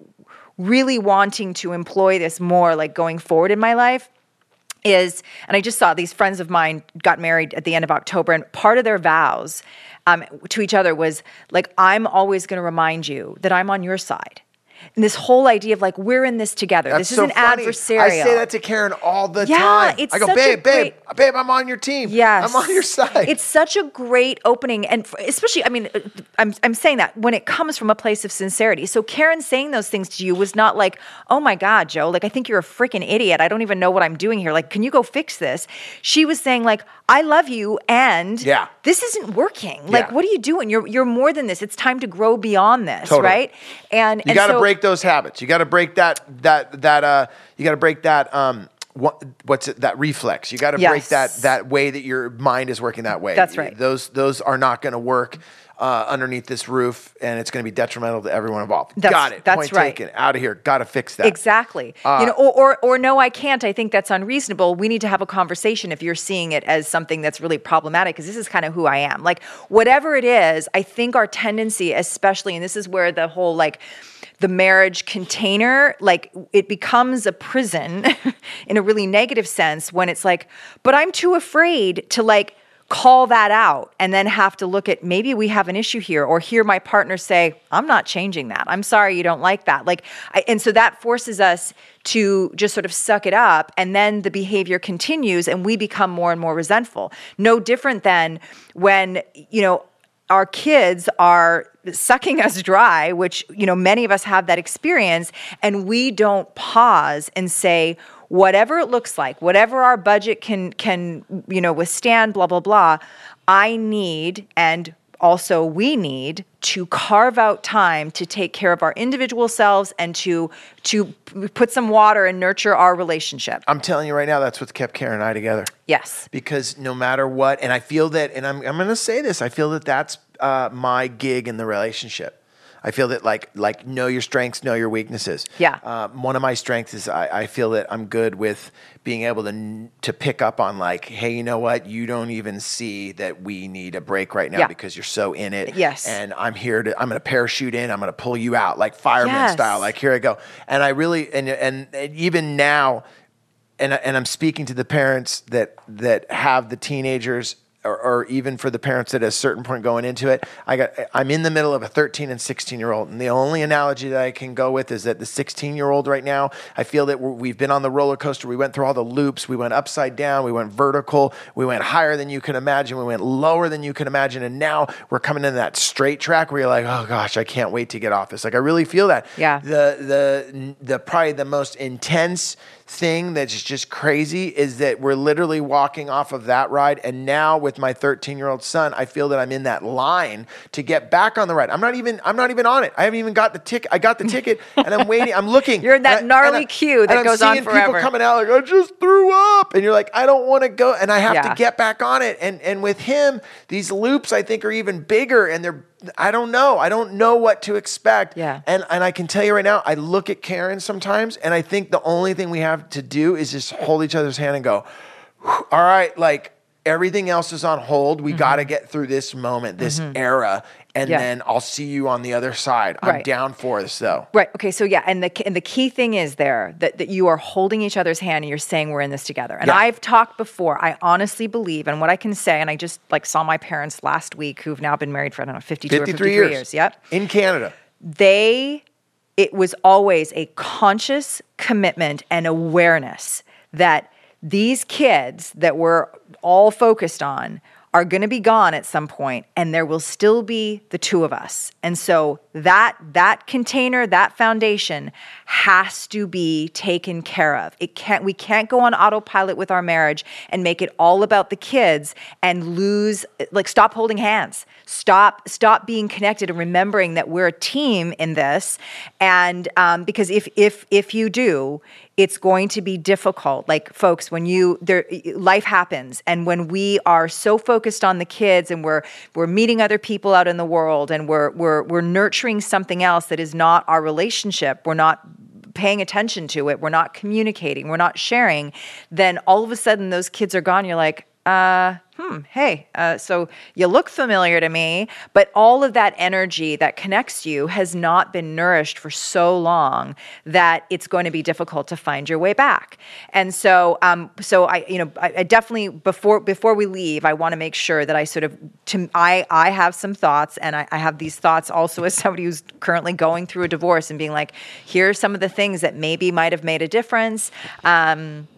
really wanting to employ this more like going forward in my life is, and I just saw these friends of mine got married at the end of October, and part of their vows um, to each other was like, I'm always going to remind you that I'm on your side. And this whole idea of like, we're in this together. That's this so is an funny. adversarial. I say that to Karen all the Yeah, time. it's I go, babe, babe, babe, I'm on your team. Yes, I'm on your side. It's such a great opening, and especially, I mean, uh, I'm I'm saying that when it comes from a place of sincerity. So Karen saying those things to you was not like, "Oh my God, Joe, like I think you're a freaking idiot. I don't even know what I'm doing here. Like, can you go fix this?" She was saying like, "I love you, and Yeah. this isn't working. Like, Yeah. what are you doing? You're you're more than this. It's time to grow beyond this, Totally. right?" And you got to so- break those habits. You got to break that that that uh. You got to break that um. What, what's it, that reflex? You got to break that that way that your mind is working that way. That's right. Those those are not going to work uh, underneath this roof, and it's going to be detrimental to everyone involved. That's- got it. that's Point right. taken. Out of here. Got to fix that. Exactly. Uh, you know, or, or or no, I can't. I think that's unreasonable. We need to have a conversation if you're seeing it as something that's really problematic, because this is kind of who I am. Like whatever it is, I think our tendency, especially, and this is where the whole like the marriage container, like it becomes a prison in a really negative sense when it's like, but I'm too afraid to like call that out and then have to look at maybe we have an issue here or hear my partner say i'm not changing that. I'm sorry you don't like that. Like I, and so that forces us to just sort of suck it up and then the behavior continues and we become more and more resentful. No different than when you know our kids are sucking us dry which you know many of us have that experience and we don't pause and say whatever it looks like whatever our budget can can you know withstand blah blah blah i need and also we need to carve out time to take care of our individual selves and to to put some water and nurture our relationship I'm telling you right now, that's what's kept Karen and I together. yes because no matter what, and I feel that, and I'm, I'm going to say this, I feel that that's uh, my gig in the relationship. I feel that like like know your strengths, know your weaknesses. Yeah. Um, one of my strengths is I, I feel that I'm good with being able to to pick up on like, hey, you know what? You don't even see that we need a break right now Yeah. because you're so in it. Yes. And I'm here to. I'm going to parachute in. I'm going to pull you out like fireman Yes. style. Like here I go. And I really and and, and even now and and I'm speaking to the parents that that have the teenagers or, or even for the parents at a certain point going into it I got I'm in the middle of a 13 and 16 year old and the only analogy that I can go with is that the 16 year old right now I feel that we're, we've been on the roller coaster. We went through all the loops. We went upside down. We went vertical. We went higher than you can imagine. We went lower than you can imagine. And now we're coming in that straight track where you're like oh gosh I can't wait to get off this. Like I really feel that. Yeah. the the the probably the most intense thing that's just crazy is that we're literally walking off of that ride and now with my 13 year old son i feel that i'm in that line to get back on the ride i'm not even i'm not even on it i haven't even got the ticket i got the ticket and i'm waiting i'm looking You're in that I- gnarly I- queue that goes on seeing forever. people coming out like i just threw up and you're like i don't want to go and i have Yeah. to get back on it and and with him these loops i think are even bigger and they're I don't know. I don't know what to expect. Yeah. And and I can tell you right now, I look at Karen sometimes, and I think the only thing we have to do is just hold each other's hand and go, all right, like everything else is on hold. We mm-hmm. got to get through this moment, this mm-hmm. era, and. Yeah. then I'll see you on the other side. I'm Right. down for this though. Right. Okay. So yeah, and the and the key thing is there that, that you are holding each other's hand and you're saying we're in this together. And Yeah. I've talked before. I honestly believe, and what I can say, and I just like saw my parents last week who've now been married for I don't know 52 or 53 53 years. years. Yep. In Canada. They it was always a conscious commitment and awareness that these kids that we're all focused on are going to be gone at some point and there will still be the two of us. And so that that container, that foundation has to be taken care of. It can't we can't go on autopilot with our marriage and make it all about the kids and lose like stop holding hands. Stop stop being connected and remembering that we're a team in this. And um, because if if if you do, it's going to be difficult. Like folks, when you there life happens and when we are so focused on the kids and we're we're meeting other people out in the world and we're we're we're nurturing something else that is not our relationship, we're not paying attention to it, we're not communicating, we're not sharing, then all of a sudden those kids are gone. You're like, uh, hmm, hey, uh, so you look familiar to me, but all of that energy that connects you has not been nourished for so long that it's going to be difficult to find your way back. And so, um, so I, you know, I, I definitely before before we leave, I want to make sure that I sort of, to, I, I have some thoughts, and I, I have these thoughts also as somebody who's currently going through a divorce and being like, here are some of the things that maybe might have made a difference. Um,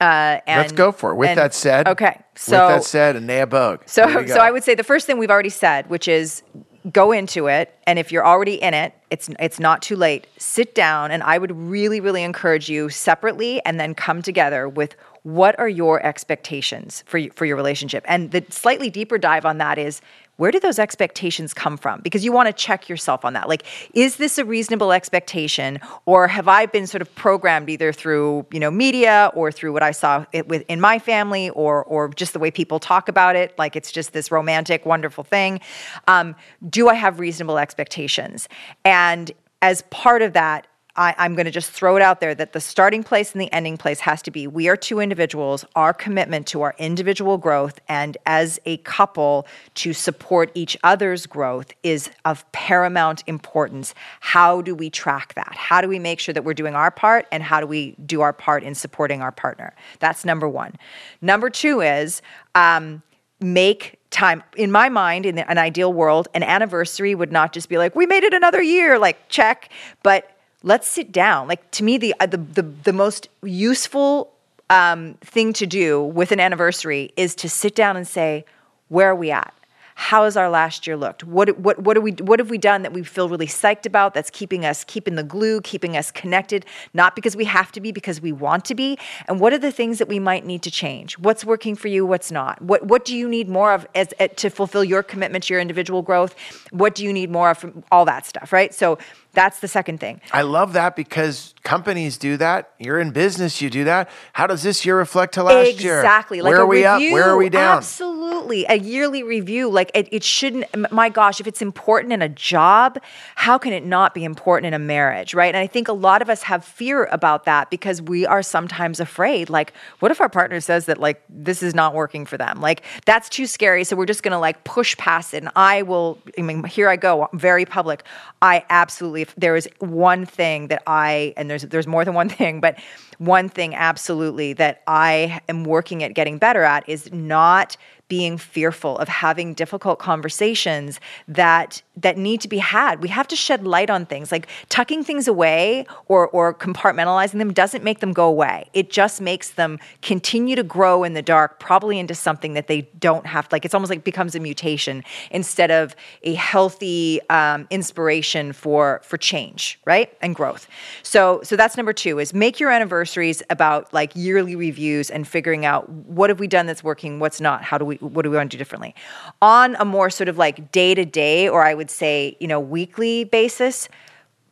uh, and, Let's go for it. With and- that said, okay. So with that said, and Nea Bogue. so, so. I would say the first thing we've already said, which is go into it, and if you're already in it, it's it's not too late. Sit down, and I would really, really encourage you separately, and then come together with what are your expectations for y- for your relationship. And the slightly deeper dive on that is where do those expectations come from? Because you want to check yourself on that. Like, is this a reasonable expectation, or have I been sort of programmed either through you know media or through what I saw it with in my family, or or just the way people talk about it, like it's just this romantic, wonderful thing? Um, do I have reasonable expectations? And as part of that, I, I'm going to just throw it out there that the starting place and the ending place has to be we are two individuals, our commitment to our individual growth, and as a couple to support each other's growth is of paramount importance. How do we track that? How do we make sure that we're doing our part, and how do we do our part in supporting our partner? That's number one. Number two is, um, make time in my mind in an ideal world an anniversary would not just be like we made it another year like check but let's sit down. Like to me the uh, the the, the most useful um, thing to do with an anniversary is to sit down and say where are we at how has our last year looked? What what what are we what have we done that we feel really psyched about? That's keeping us keeping the glue, keeping us connected, not because we have to be, because we want to be. And what are the things that we might need to change? What's working for you? What's not? What what do you need more of as, eh, to fulfill your commitment to your individual growth? What do you need more of from all that stuff? Right. So that's the second thing. I love that because companies do that. You're in business, you do that. How does this year reflect to last year? Exactly. Like Where are we up? review. Where are we down? Absolutely. Absolutely. A yearly review. Like it, it shouldn't, my gosh, if it's important in a job, how can it not be important in a marriage, right? And I think a lot of us have fear about that because we are sometimes afraid. Like, what if our partner says that, like, this is not working for them? Like, that's too scary. So we're just going to like push past it. And I will, I mean, here I go, I'm very public. I absolutely, if there is one thing that I, and there's, there's more than one thing, but one thing absolutely that I am working at getting better at is not being fearful of having difficult conversations that that need to be had. We have to shed light on things. Like tucking things away or or compartmentalizing them doesn't make them go away. It just makes them continue to grow in the dark, probably into something that they don't have. Like it's almost like becomes a mutation instead of a healthy um, inspiration for for change, right, and growth. So so that's number two is make your anniversaries about like yearly reviews and figuring out what have we done that's working, what's not, how do we what do we want to do differently on a more sort of like day to day or i would say you know weekly basis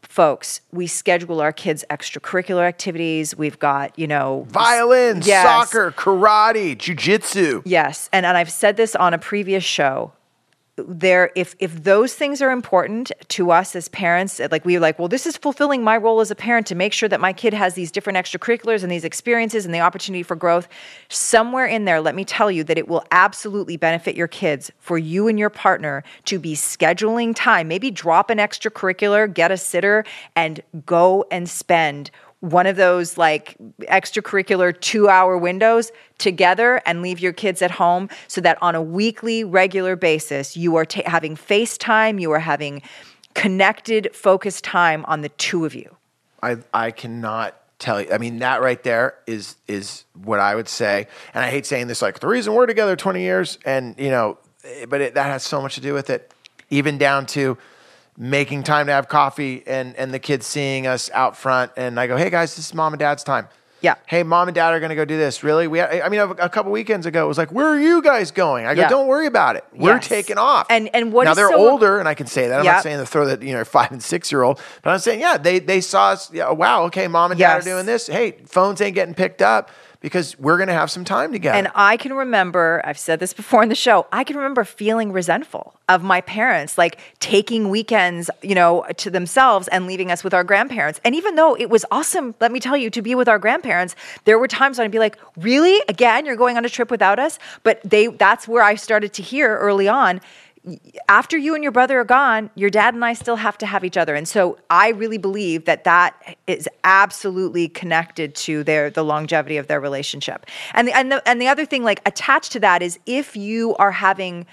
folks we schedule our kids extracurricular activities we've got you know Violin, Yes. soccer, karate, jujitsu. Yes, and and I've said this on a previous show. There, if if those things are important to us as parents, uh, like we're like, well, this is fulfilling my role as a parent to make sure that my kid has these different extracurriculars and these experiences and the opportunity for growth. Somewhere in there, let me tell you that it will absolutely benefit your kids for you and your partner to be scheduling time. Maybe drop an extracurricular, get a sitter, and go and spend one of those like extracurricular two hour windows together and leave your kids at home so that on a weekly, regular basis, you are ta- having FaceTime, you are having connected, focused time on the two of you. I I cannot tell you. I mean, that right there is is what I would say. And I hate saying this, like the reason we're together twenty years, and you know, eh, but it, that has so much to do with it, even down to making time to have coffee and and the kids seeing us out front, and I go, hey guys, this is mom and dad's time. Yeah. Hey, mom and dad are going to go do this. Really? We, I mean, a, a couple weekends ago, it was like, where are you guys going? I go, Yeah. don't worry about it. We're Yes. taking off. And- and what now they're so- older, and I can say that. I'm Yep. not saying to throw that you know five and six year old, but I'm saying yeah, they they saw us. Yeah, wow, okay, mom and dad Yes. are doing this. Hey, phones ain't getting picked up because we're going to have some time together. And I can remember, I've said this before in the show, I can remember feeling resentful of my parents, like taking weekends, you know, to themselves and leaving us with our grandparents. And even though it was awesome, let me tell you, to be with our grandparents, there were times when I'd be like, really? Again, you're going on a trip without us? But they that's where I started to hear early on after you and your brother are gone, your dad and I still have to have each other. And so I really believe that that is absolutely connected to their the longevity of their relationship. And the, and the, and the other thing like attached to that is if you are having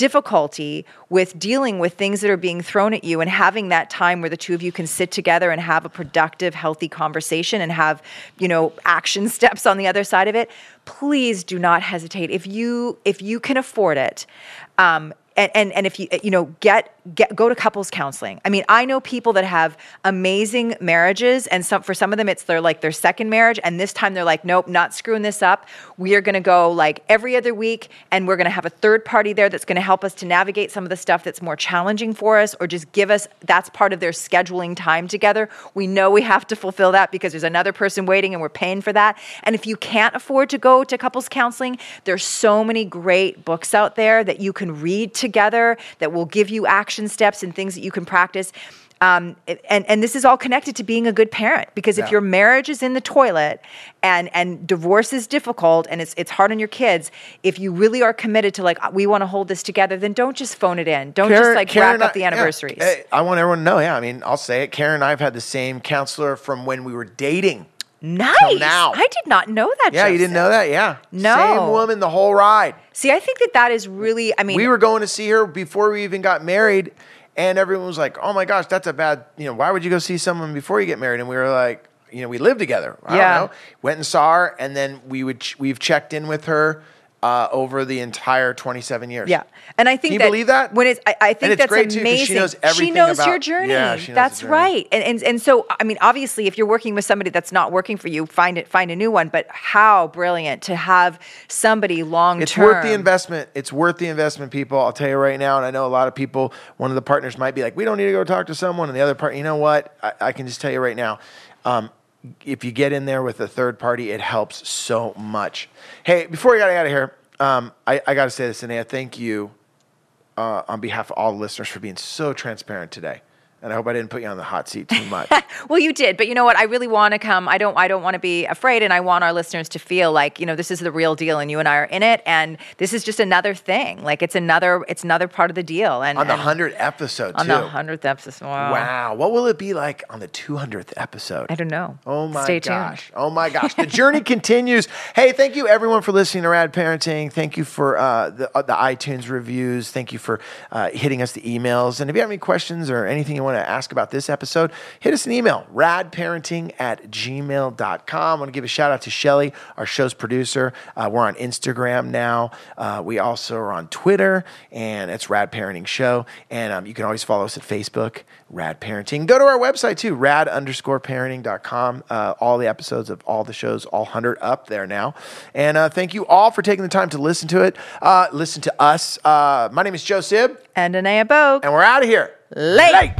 difficulty with dealing with things that are being thrown at you and having that time where the two of you can sit together and have a productive healthy conversation and have you know action steps on the other side of it please do not hesitate if you if you can afford it um, and, and and if you uh, you know get get go to couples counseling. I mean, I know people that have amazing marriages, and some for some of them it's their like their second marriage, and this time they're like, nope, not screwing this up. We are going to go like every other week, and we're going to have a third party there that's going to help us to navigate some of the stuff that's more challenging for us, or just give us that's part of their scheduling time together. We know we have to fulfill that because there's another person waiting, and we're paying for that. And if you can't afford to go to couples counseling, there's so many great books out there that you can read together that will give you action steps and things that you can practice. Um, and and this is all connected to being a good parent because if Yeah. your marriage is in the toilet and and divorce is difficult and it's it's hard on your kids, if you really are committed to like we want to hold this together, then don't just phone it in. Don't just like rack and up I- the anniversaries. Hey, I want everyone to know. Yeah, I mean, I'll say it. Karen and I have had the same counselor from when we were dating. Nice. now. I did not know that. Yeah, you didn't know that? Yeah. No. Same woman the whole ride. See, I think that that is really. I mean, we were going to see her before we even got married, and everyone was like, "Oh my gosh, that's a bad. You know, why would you go see someone before you get married?" And we were like, "You know, we lived together. I Yeah. don't know." Went and saw her, and then we would ch- we've checked in with her uh, over the entire twenty seven years. Yeah, and I think Can you that believe that? when it's, I, I think it's that's great, too, she knows everything knows your journey. Yeah, she knows that's journey. right. And, and and so I mean, obviously, if you're working with somebody that's not working for you, find it, find a new one. But how brilliant to have somebody long term. It's worth the investment. It's worth the investment, people. I'll tell you right now. And I know a lot of people, one of the partners might be like, we don't need to go talk to someone. And the other part, you know what? I, I can just tell you right now. Um, if you get in there with a third party, it helps so much. Hey, before we got out of here, um, I, I got to say this, Anea, thank you uh, on behalf of all the listeners for being so transparent today. And I hope I didn't put you on the hot seat too much. well, you did, but you know what? I really want to come. I don't. I don't want to be afraid, and I want our listeners to feel like you know this is the real deal, and you and I are in it, and this is just another thing. Like it's another. It's another part of the deal. And on the hundredth episode, on too. the hundredth episode. Wow. Wow. What will it be like on the 200th episode? I don't know. Oh my Stay gosh. tuned. Oh my gosh. The journey continues. Hey, thank you everyone for listening to Rad Parenting. Thank you for uh, the, uh, the iTunes reviews. Thank you for uh, hitting us the emails. And if you have any questions or anything you want to ask about this episode, hit us an email, radparenting at gmail.com. I want to give a shout out to Shelly, our show's producer. Uh, we're on Instagram now. Uh, we also are on Twitter, and it's Rad Parenting Show. And um, you can always follow us at Facebook, Rad Parenting. Go to our website too, rad underscore parenting.com. Uh, all the episodes of all the shows, all 100 up there now. And uh, thank you all for taking the time to listen to it, uh, listen to us. Uh, my name is Joe Sib, And Anea Bogue. and we're out of here late. late.